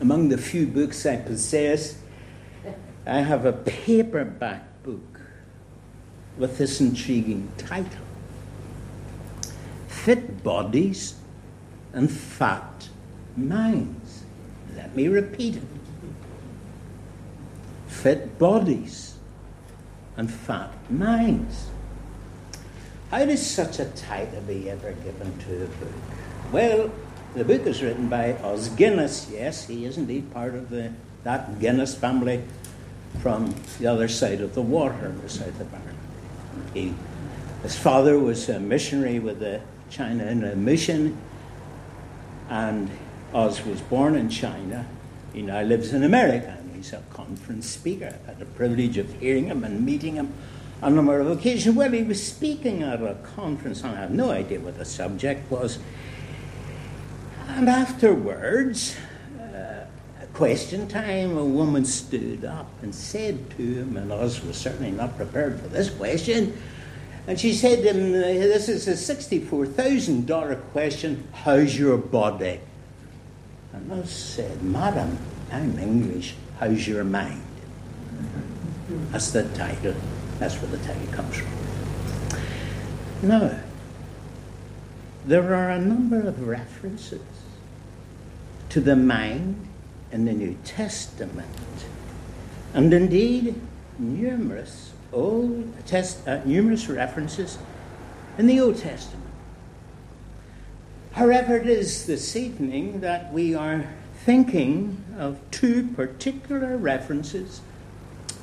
among the few books I possess, I have a paperback book with this intriguing title Fit Bodies and Fat Minds. Let me repeat it fit bodies and fat minds. How does such a title be ever given to a book? Well, the book is written by Os Guinness. Yes, he is indeed part of the, that Guinness family from the other side of the water the south of Ireland. He, his father was a missionary with the China Inland Mission, and Os was born in China. He now lives in America, and he's a conference speaker. I've had the privilege of hearing him and meeting him on a number of occasions. Well, he was speaking at a conference, and I have no idea what the subject was. And afterwards, uh, question time, a woman stood up and said to him, and Os was certainly not prepared for this question, and she said to him, This is a $64,000 question, how's your body? And Os said, Madam, I'm English, how's your mind? That's the title. That's where the title comes from. Now, there are a number of references to the mind in the New Testament, and indeed numerous old test, uh, numerous references in the Old Testament. However, it is this evening that we are thinking of two particular references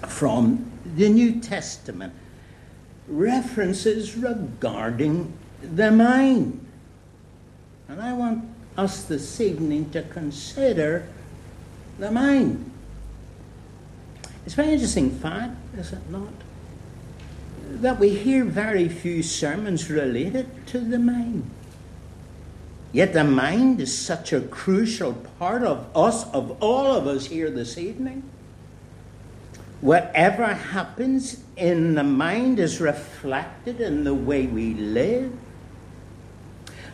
from the New Testament, references regarding the mind. And I want us this evening to consider the mind. It's a very interesting fact, is it not? That we hear very few sermons related to the mind. Yet the mind is such a crucial part of us, of all of us here this evening. Whatever happens in the mind is reflected in the way we live,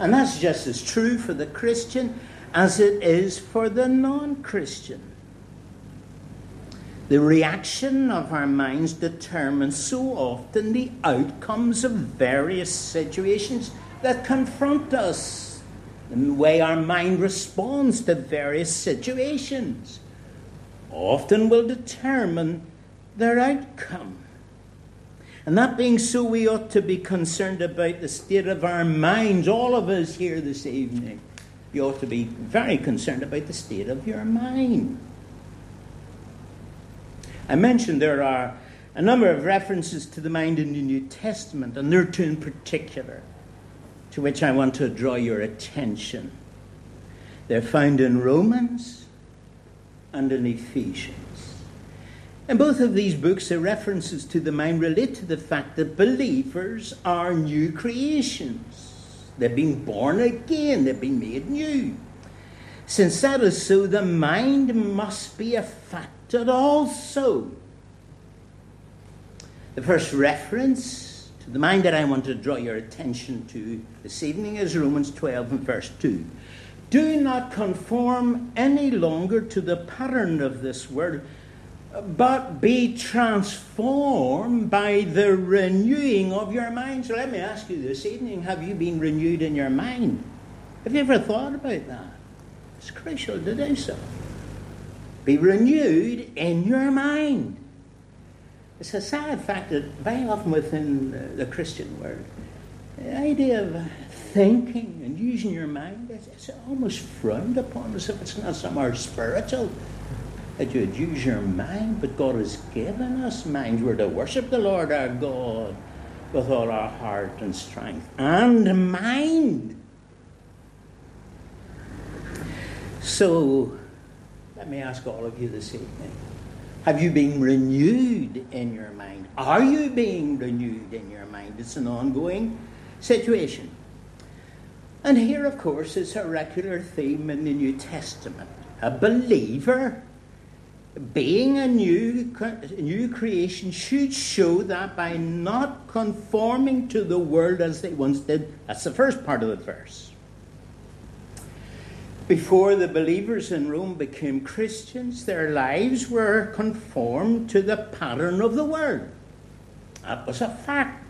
and that's just as true for the Christian as it is for the non Christian. The reaction of our minds determines so often the outcomes of various situations that confront us, the way our mind responds to various situations, often will determine their outcome. And that being so, we ought to be concerned about the state of our minds. All of us here this evening, you ought to be very concerned about the state of your mind. I mentioned there are a number of references to the mind in the New Testament, and there are two in particular to which I want to draw your attention. They're found in Romans and in Ephesians. In both of these books, the references to the mind relate to the fact that believers are new creations. They've been born again, they've been made new. Since that is so, the mind must be affected also. The first reference to the mind that I want to draw your attention to this evening is Romans 12 and verse 2. Do not conform any longer to the pattern of this world but be transformed by the renewing of your mind. So let me ask you this evening have you been renewed in your mind? Have you ever thought about that? It's crucial to do so. Be renewed in your mind. It's a sad fact that very often within the Christian world, the idea of thinking and using your mind is almost frowned upon as if it's not somehow spiritual that you'd use your mind, but God has given us minds. We're to worship the Lord our God with all our heart and strength and mind. So, let me ask all of you this evening Have you been renewed in your mind? Are you being renewed in your mind? It's an ongoing situation. And here, of course, is a regular theme in the New Testament. A believer being a new, new creation should show that by not conforming to the world as they once did. That's the first part of the verse. Before the believers in Rome became Christians, their lives were conformed to the pattern of the world. That was a fact.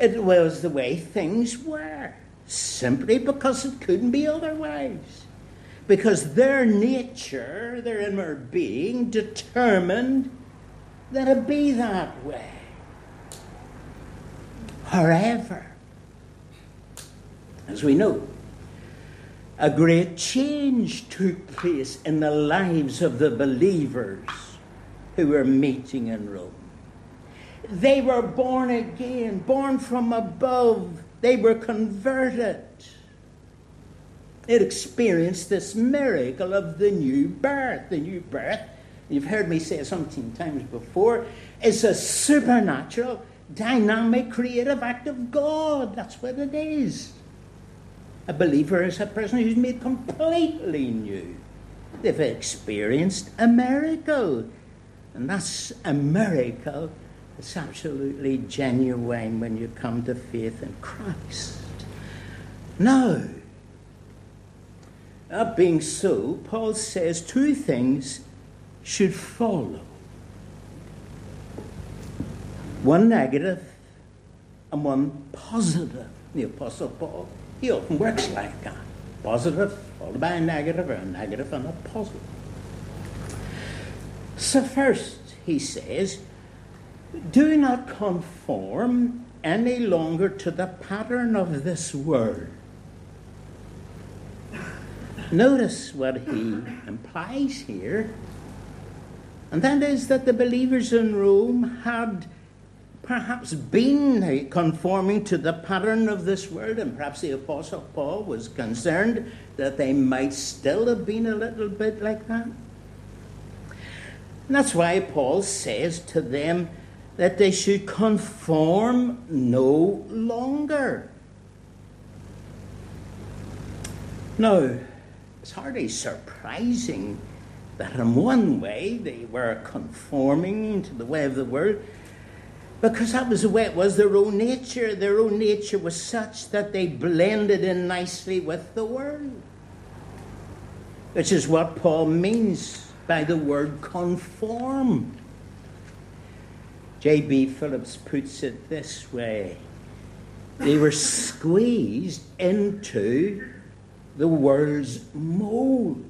It was the way things were, simply because it couldn't be otherwise. Because their nature, their inner being, determined that it be that way. However, as we know, a great change took place in the lives of the believers who were meeting in Rome. They were born again, born from above. They were converted. It experienced this miracle of the new birth. The new birth, you've heard me say it something times before, is a supernatural, dynamic, creative act of God. That's what it is. A believer is a person who's made completely new. They've experienced a miracle. And that's a miracle it's absolutely genuine when you come to faith in Christ. Now, that being so, Paul says two things should follow one negative and one positive. The Apostle Paul, he often works like that positive followed by a negative, or a negative and a positive. So, first, he says, do not conform any longer to the pattern of this world. Notice what he implies here, and that is that the believers in Rome had perhaps been eh, conforming to the pattern of this world, and perhaps the Apostle Paul was concerned that they might still have been a little bit like that. And that's why Paul says to them, that they should conform no longer. Now, it's hardly surprising that in one way they were conforming to the way of the world because that was the way it was their own nature. Their own nature was such that they blended in nicely with the world, which is what Paul means by the word conform. J.B. Phillips puts it this way they were squeezed into the world's mold.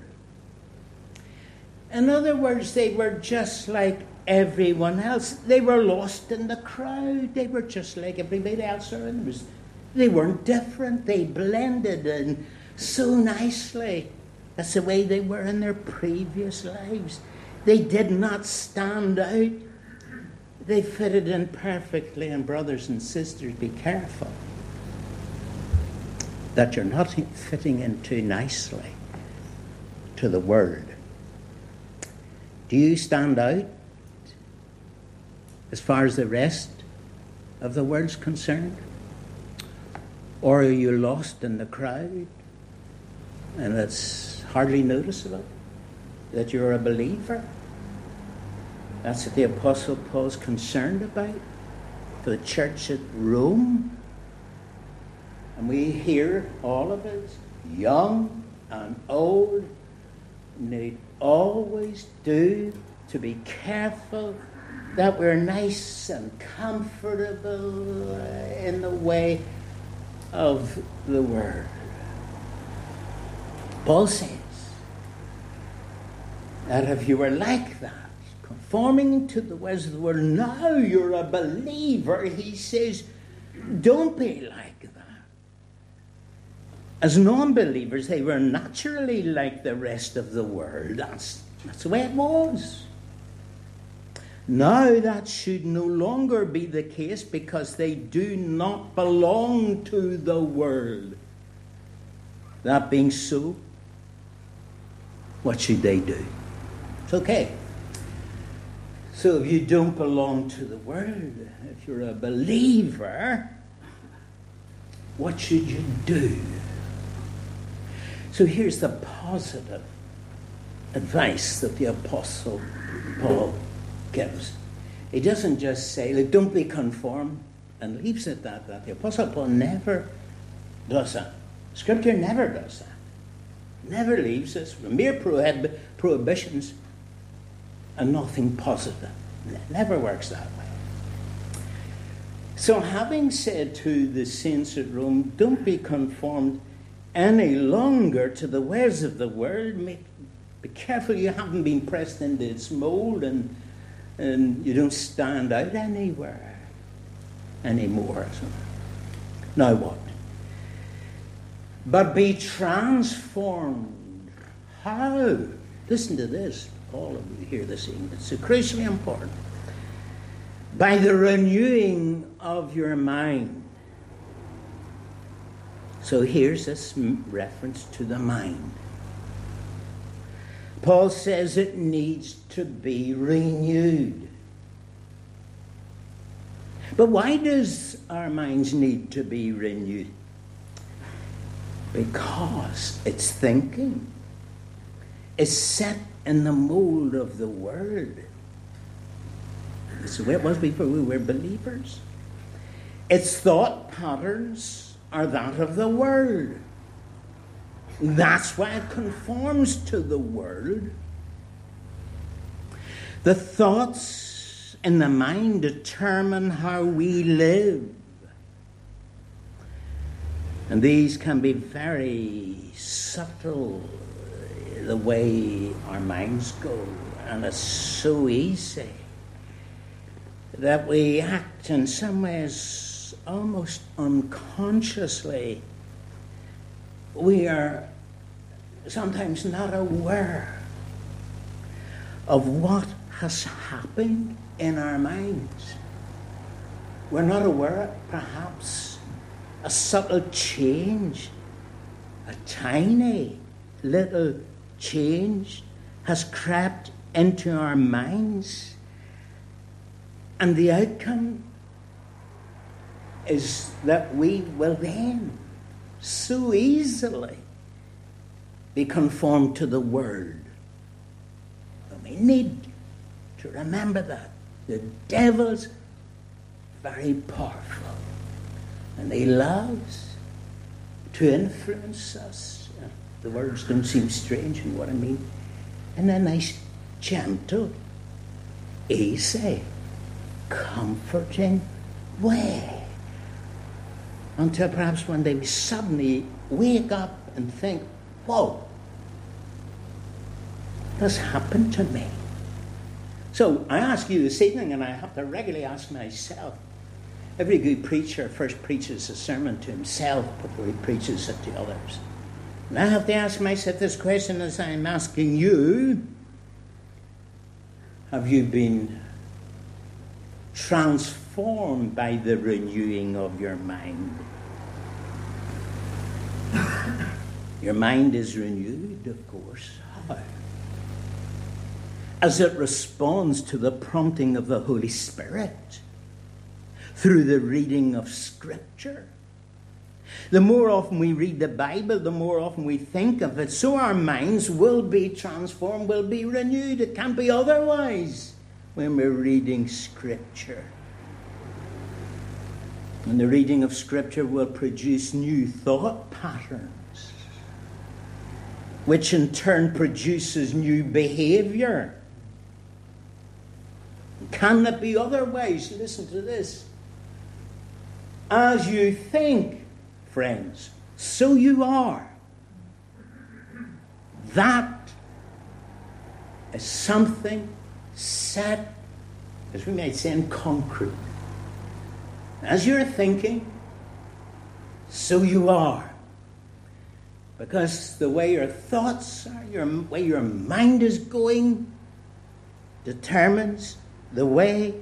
In other words, they were just like everyone else. They were lost in the crowd. They were just like everybody else around them. They weren't different. They blended in so nicely. That's the way they were in their previous lives. They did not stand out they fitted in perfectly, and brothers and sisters, be careful that you're not fitting in too nicely to the Word. Do you stand out as far as the rest of the world's concerned? Or are you lost in the crowd and it's hardly noticeable that you're a believer? That's what the Apostle Paul's concerned about the church at Rome. And we hear all of us, young and old, need always do to be careful that we're nice and comfortable in the way of the Word. Paul says that if you were like that, conforming to the ways of the world. Now you're a believer. He says, don't be like that. As non believers, they were naturally like the rest of the world. That's, that's the way it was. Now that should no longer be the case because they do not belong to the world. That being so, what should they do? It's okay. So if you don't belong to the world, if you're a believer, what should you do? So here's the positive advice that the Apostle Paul gives. He doesn't just say, Look, don't be conformed, and leaves it at that. that. The Apostle Paul never does that. Scripture never does that. never leaves us. with Mere prohib- prohibitions and nothing positive. It never works that way. So, having said to the saints at Rome, don't be conformed any longer to the ways of the world, be careful you haven't been pressed into its mold and, and you don't stand out anywhere anymore. Now what? But be transformed. How? Listen to this. All of you hear this evening. It's crucially important. By the renewing of your mind. So here's a reference to the mind. Paul says it needs to be renewed. But why does our minds need to be renewed? Because it's thinking is set in the mold of the world. This is where it was before we were believers. Its thought patterns are that of the world. That's why it conforms to the world. The thoughts in the mind determine how we live. And these can be very subtle, the way our minds go. And it's so easy that we act in some ways almost unconsciously. We are sometimes not aware of what has happened in our minds. We're not aware, perhaps, a subtle change, a tiny little change has crept into our minds. And the outcome is that we will then so easily be conformed to the world. And we need to remember that. The devil's very powerful. And he loves to influence us. The words don't seem strange in what I mean. In a nice, gentle, easy, comforting way. Until perhaps one day we suddenly wake up and think, whoa, this happened to me? So I ask you this evening, and I have to regularly ask myself. Every good preacher first preaches a sermon to himself before he preaches it to others. And I have to ask myself this question as I'm asking you Have you been transformed by the renewing of your mind? Your mind is renewed, of course. How? As it responds to the prompting of the Holy Spirit through the reading of Scripture. The more often we read the Bible, the more often we think of it, so our minds will be transformed, will be renewed. It can't be otherwise when we're reading Scripture. And the reading of Scripture will produce new thought patterns which in turn produces new behavior. Can it be otherwise? Listen to this. As you think, friends, so you are. That is something set, as we might say, in concrete. As you're thinking, so you are. Because the way your thoughts are, your way your mind is going, determines the way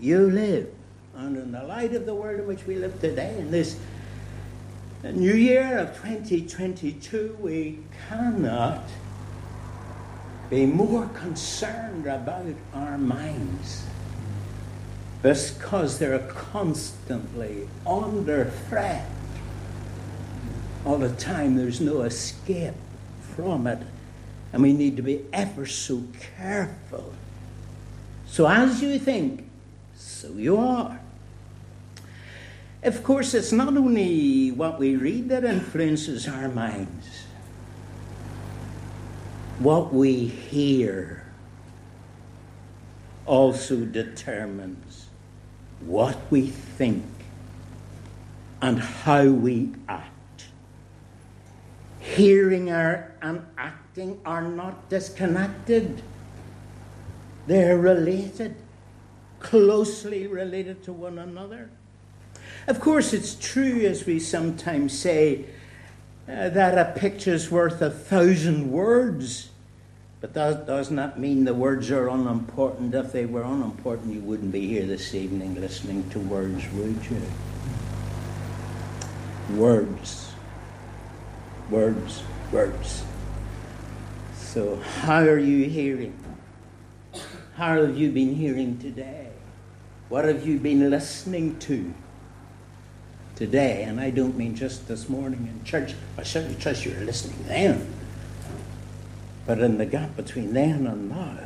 you live. And in the light of the world in which we live today, in this new year of 2022, we cannot be more concerned about our minds because they're constantly under threat all the time. There's no escape from it. And we need to be ever so careful. So as you think, so you are. Of course, it's not only what we read that influences our minds. what we hear also determines what we think and how we act. Hearing and acting are not disconnected, they're related, closely related to one another. Of course, it's true, as we sometimes say, uh, that a picture's worth a thousand words. But that does not mean the words are unimportant. If they were unimportant, you wouldn't be here this evening listening to words, would you? Words. Words. Words. So, how are you hearing? How have you been hearing today? What have you been listening to today? And I don't mean just this morning in church. I certainly trust you're listening then. But in the gap between then and now,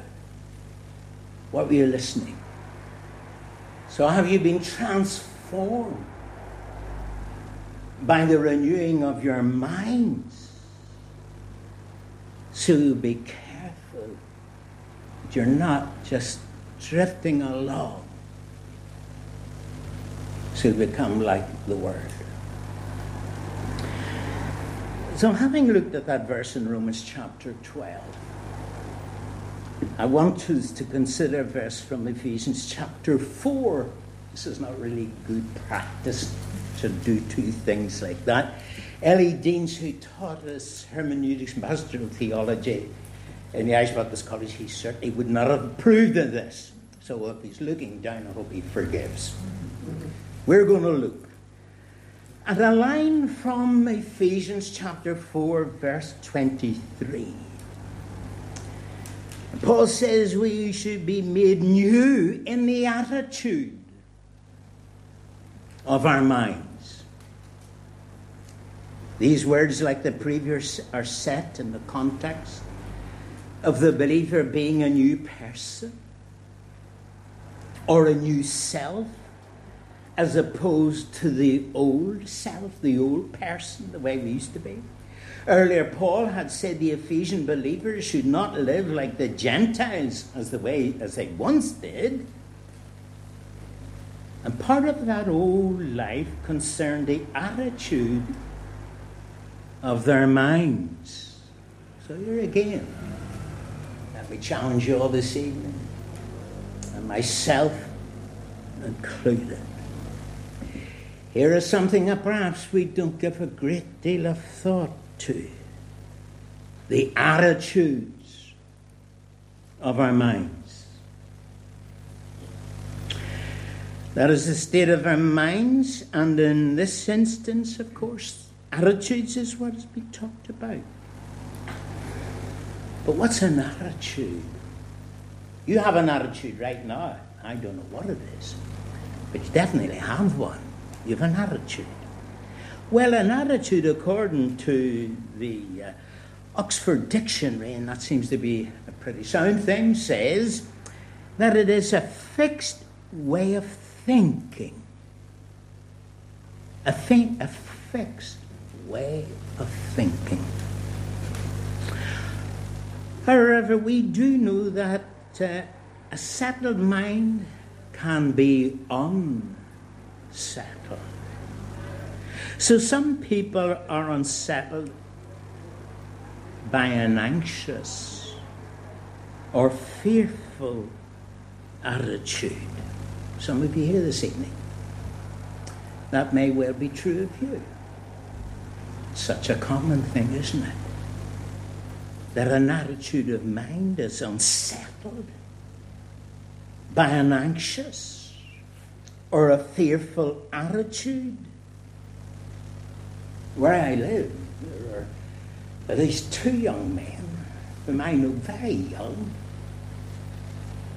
what were you listening? So have you been transformed by the renewing of your minds? So be careful that you're not just drifting along to become like the Word. So, having looked at that verse in Romans chapter 12, I want us to consider a verse from Ephesians chapter 4. This is not really good practice to do two things like that. Ellie Deans, who taught us hermeneutics and pastoral theology in the Irish Baptist College, he certainly would not have approved of this. So if he's looking down, I hope he forgives. We're going to look and a line from Ephesians chapter 4, verse 23. Paul says we should be made new in the attitude of our minds. These words, like the previous, are set in the context of the believer being a new person or a new self as opposed to the old self, the old person, the way we used to be. Earlier, Paul had said the Ephesian believers should not live like the Gentiles as the way as they once did. And part of that old life concerned the attitude of their minds. So here again, let me challenge you all this evening, and myself included. Here is something that perhaps we don't give a great deal of thought to the attitudes of our minds. That is the state of our minds, and in this instance, of course, attitudes is what has been talked about. But what's an attitude? You have an attitude right now. I don't know what it is, but you definitely have one. You have an attitude. Well, an attitude, according to the uh, Oxford Dictionary, and that seems to be a pretty sound thing, says that it is a fixed way of thinking. A, a fixed way of thinking. However, we do know that uh, a settled mind can be unsettled settled. So some people are unsettled by an anxious or fearful attitude. Some of you here this evening. That may well be true of you. Such a common thing, isn't it? That an attitude of mind is unsettled by an anxious or a fearful attitude. Where I live, there are at least two young men whom I know very young.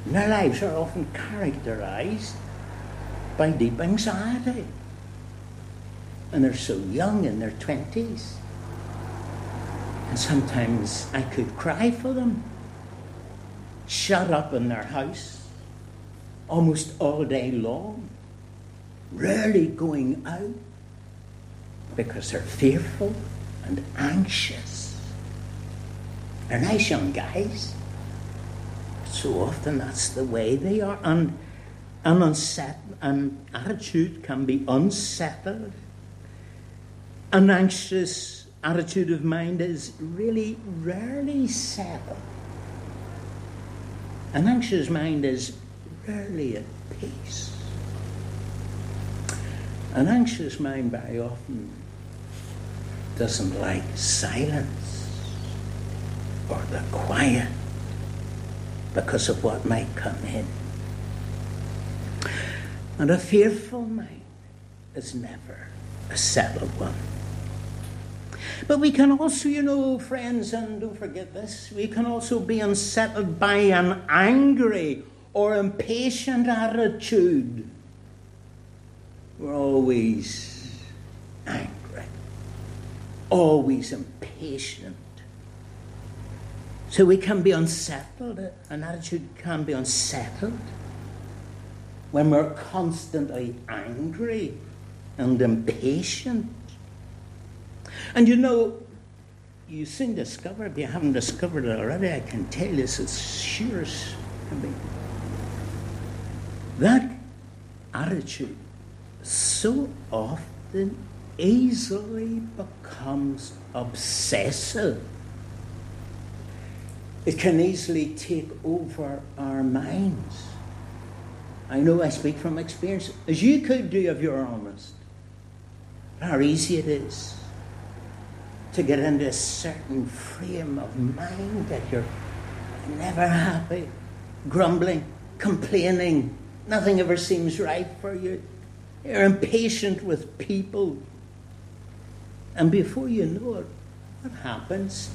And their lives are often characterized by deep anxiety. And they're so young in their 20s. And sometimes I could cry for them, shut up in their house almost all day long rarely going out because they're fearful and anxious. They're nice young guys. So often that's the way they are. And an, unset, an attitude can be unsettled. An anxious attitude of mind is really rarely settled. An anxious mind is rarely at peace. An anxious mind very often doesn't like silence or the quiet because of what might come in. And a fearful mind is never a settled one. But we can also, you know, friends, and don't forget this, we can also be unsettled by an angry or impatient attitude. We're always angry, always impatient. So we can be unsettled, an attitude can be unsettled when we're constantly angry and impatient. And you know, you soon discover, if you haven't discovered it already, I can tell you it's as sure as can be. That attitude so often easily becomes obsessive. It can easily take over our minds. I know I speak from experience, as you could do if you're honest. How easy it is to get into a certain frame of mind that you're never happy, grumbling, complaining, nothing ever seems right for you. You're impatient with people. And before you know it, what happens?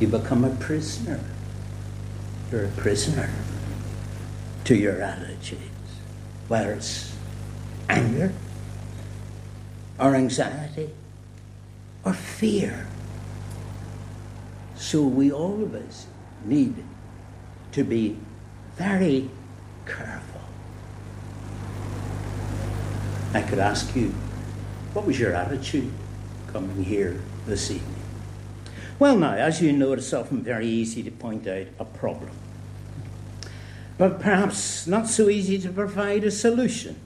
You become a prisoner. You're a prisoner to your attitudes, whether it's anger or anxiety or fear. So we all of us need to be very careful. I could ask you, what was your attitude coming here this evening? Well, now, as you know, it's often very easy to point out a problem, but perhaps not so easy to provide a solution.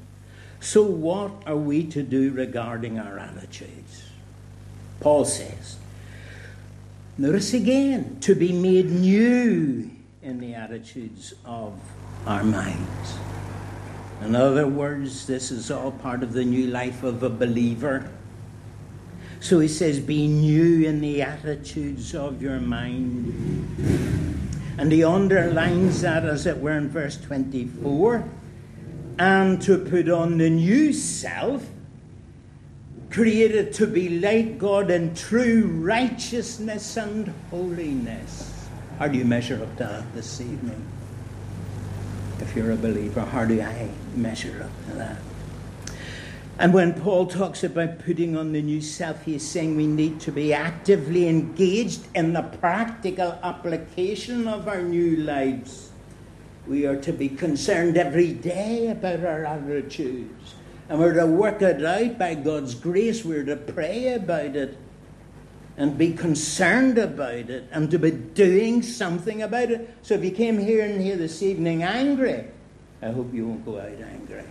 So, what are we to do regarding our attitudes? Paul says, notice again, to be made new in the attitudes of our minds. In other words, this is all part of the new life of a believer. So he says, Be new in the attitudes of your mind. And he underlines that, as it were, in verse 24. And to put on the new self, created to be like God in true righteousness and holiness. How do you measure up to that this evening? If you're a believer, how do I measure up to that? And when Paul talks about putting on the new self, he's saying we need to be actively engaged in the practical application of our new lives. We are to be concerned every day about our attitudes. And we're to work it out by God's grace. We're to pray about it and be concerned about it and to be doing something about it. So if you came here and here this evening angry, I hope you won't go out angry.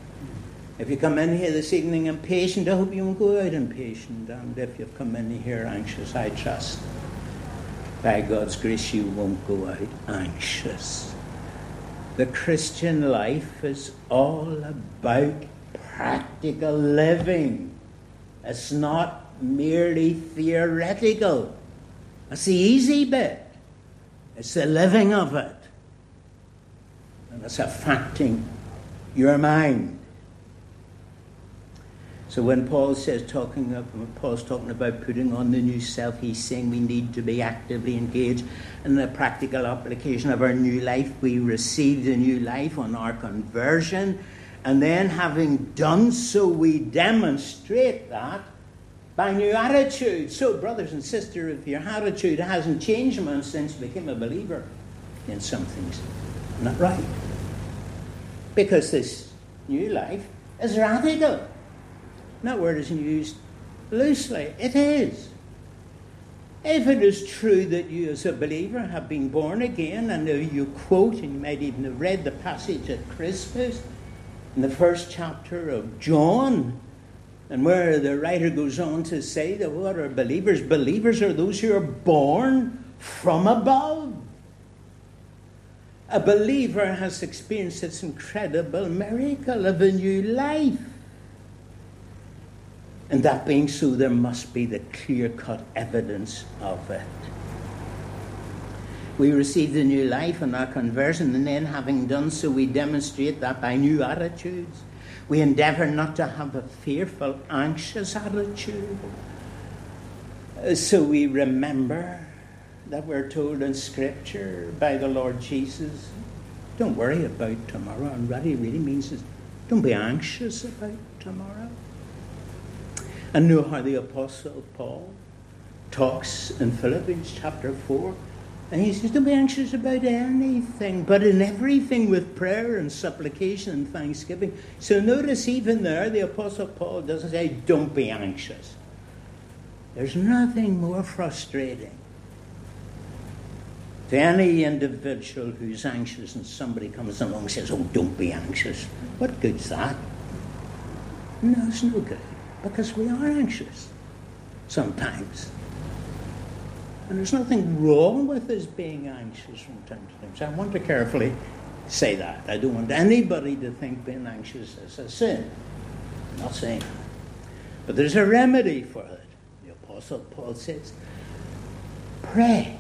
If you come in here this evening impatient, I hope you won't go out impatient. And if you've come in here anxious, I trust by God's grace you won't go out anxious. The Christian life is all about practical living. It's not merely theoretical. That's the easy bit. It's the living of it. And it's affecting your mind. So when Paul says talking when Paul's talking about putting on the new self, he's saying we need to be actively engaged in the practical application of our new life. We receive the new life on our conversion, and then having done so, we demonstrate that by new attitude. So, brothers and sisters, if your attitude hasn't changed since you became a believer, then something's not right. Because this new life is radical. That word isn't used loosely. It is. If it is true that you, as a believer, have been born again, and you quote, and you might even have read the passage at Christmas in the first chapter of John, and where the writer goes on to say that what are believers? Believers are those who are born from above. A believer has experienced this incredible miracle of a new life. And that being so, there must be the clear cut evidence of it. We receive the new life in our conversion, and then, having done so, we demonstrate that by new attitudes. We endeavour not to have a fearful, anxious attitude. Uh, so we remember that we're told in Scripture by the Lord Jesus don't worry about tomorrow. And he really means is don't be anxious about tomorrow. And know how the Apostle Paul talks in Philippians chapter 4. And he says, Don't be anxious about anything, but in everything with prayer and supplication and thanksgiving. So notice even there, the Apostle Paul doesn't say, Don't be anxious. There's nothing more frustrating to any individual who's anxious and somebody comes along and says, Oh, don't be anxious. What good's that? No, it's no good because we are anxious sometimes. And there's nothing wrong with us being anxious from time to time. So I want to carefully say that. I don't want anybody to think being anxious is a sin. I'm not saying that. But there's a remedy for it. The Apostle Paul says, pray.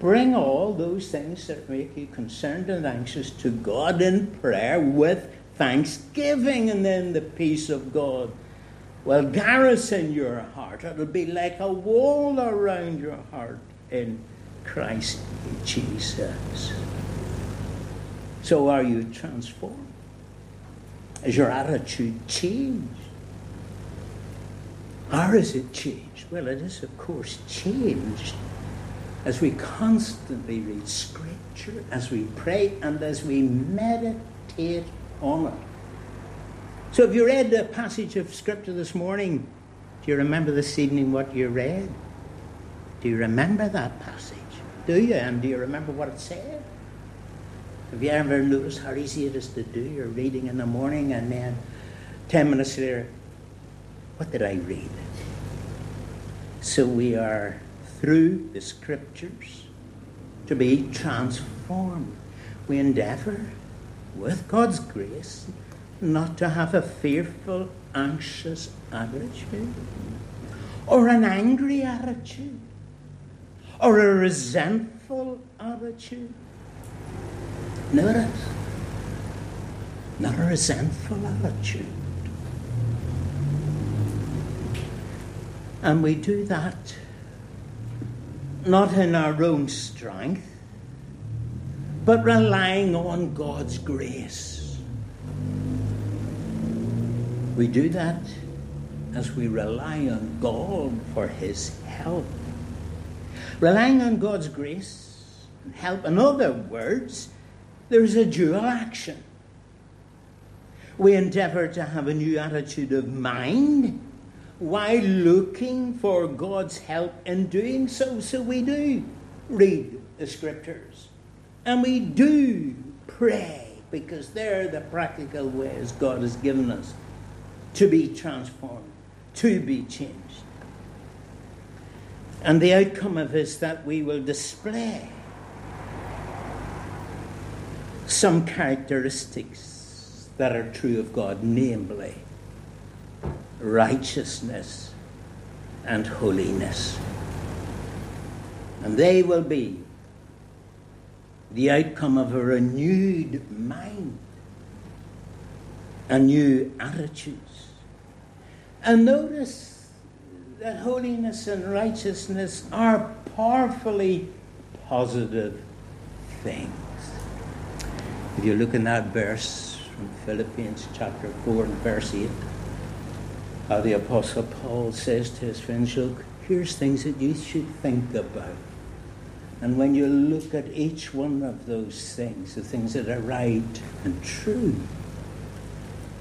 Bring all those things that make you concerned and anxious to God in prayer with thanksgiving, and then the peace of God will garrison your heart. It'll be like a wall around your heart in Christ Jesus. So, are you transformed? Is your attitude changed? Or is it changed? Well, it is, of course, changed as we constantly read Scripture, as we pray, and as we meditate on it. So, if you read the passage of Scripture this morning, do you remember this evening what you read? Do you remember that passage? Do you? And do you remember what it said? Have you ever noticed how easy it is to do? You're reading in the morning, and then 10 minutes later, what did I read? So, we are through the Scriptures to be transformed. We endeavour, with God's grace, not to have a fearful, anxious attitude, or an angry attitude, or a resentful attitude. Notice, not a resentful attitude. And we do that not in our own strength, but relying on God's grace. We do that as we rely on God for His help. Relying on God's grace and help, in other words, there's a dual action. We endeavour to have a new attitude of mind while looking for God's help in doing so. So we do read the scriptures and we do pray because they're the practical ways God has given us to be transformed, to be changed. And the outcome of this that we will display some characteristics that are true of God, namely righteousness and holiness. And they will be the outcome of a renewed mind, a new attitude and notice that holiness and righteousness are powerfully positive things. If you look in that verse from Philippians chapter 4 and verse 8, how the Apostle Paul says to his friends, Look, here's things that you should think about. And when you look at each one of those things, the things that are right and true,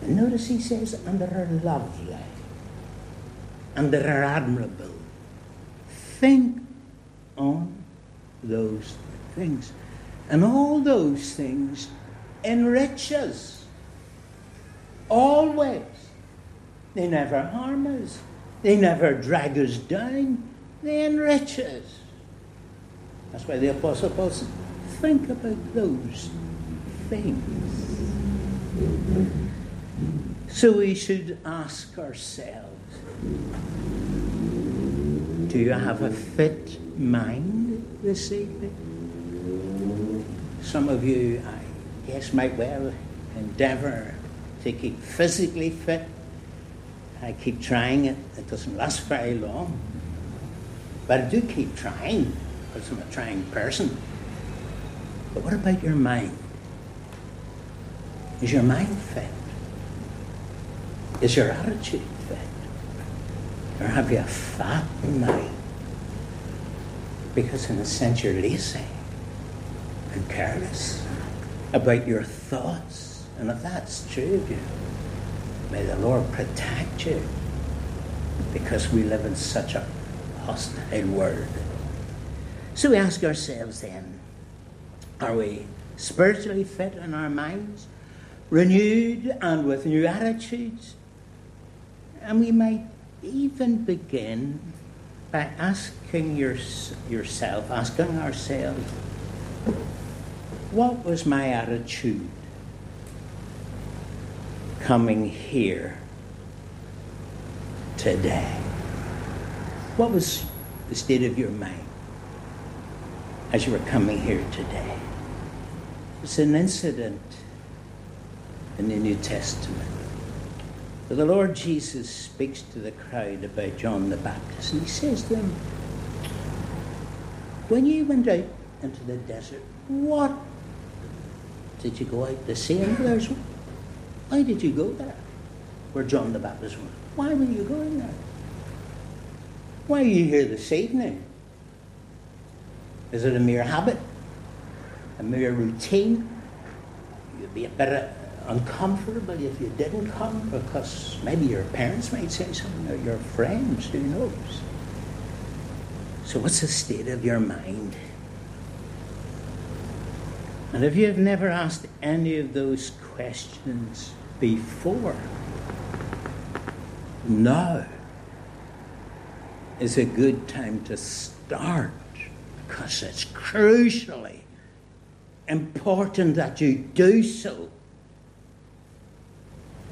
and notice he says, and that are lovely and there are admirable think on those things. And all those things enrich us. Always. They never harm us. They never drag us down. They enrich us. That's why the Apostle Paul says, think about those things. So we should ask ourselves do you have a fit mind this evening? Some of you, I guess, might well endeavour to keep physically fit. I keep trying it. It doesn't last very long. But I do keep trying because I'm a trying person. But what about your mind? Is your mind fit? Is your attitude? Or have you a fat mind? Because in a sense you're lazy and careless about your thoughts. And if that's true of you, may the Lord protect you because we live in such a hostile world. So we ask ourselves then, are we spiritually fit in our minds, renewed and with new attitudes? And we might even begin by asking your, yourself, asking ourselves, what was my attitude coming here today? What was the state of your mind as you were coming here today? It's an incident in the New Testament. The Lord Jesus speaks to the crowd about John the Baptist, and he says to them, When you went out into the desert, what did you go out to see? And there's, why did you go there? Where John the Baptist went. Why were you going there? Why are you here this evening? Is it a mere habit? A mere routine? You'd be a bit uncomfortable if you didn't come because maybe your parents might say something or your friends, who knows? So, what's the state of your mind? And if you have never asked any of those questions before, now is a good time to start because it's crucially important that you do so.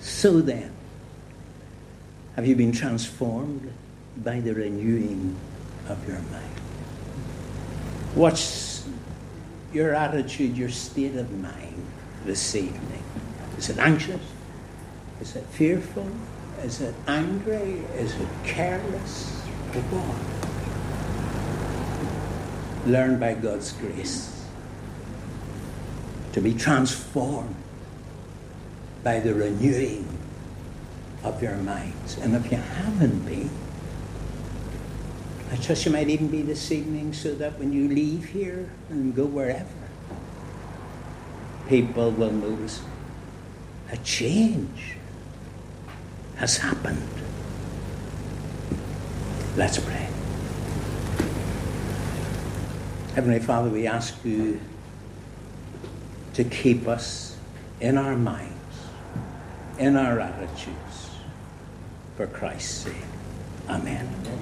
So then, have you been transformed by the renewing of your mind? What's your attitude, your state of mind this evening? Is it anxious? Is it fearful? Is it angry? Is it careless? Or what? Learn by God's grace to be transformed by the renewing of your minds. And if you haven't been, I trust you might even be this evening so that when you leave here and go wherever, people will notice a change has happened. Let's pray. Heavenly Father, we ask you to keep us in our minds, in our attitudes, for Christ's sake. Amen.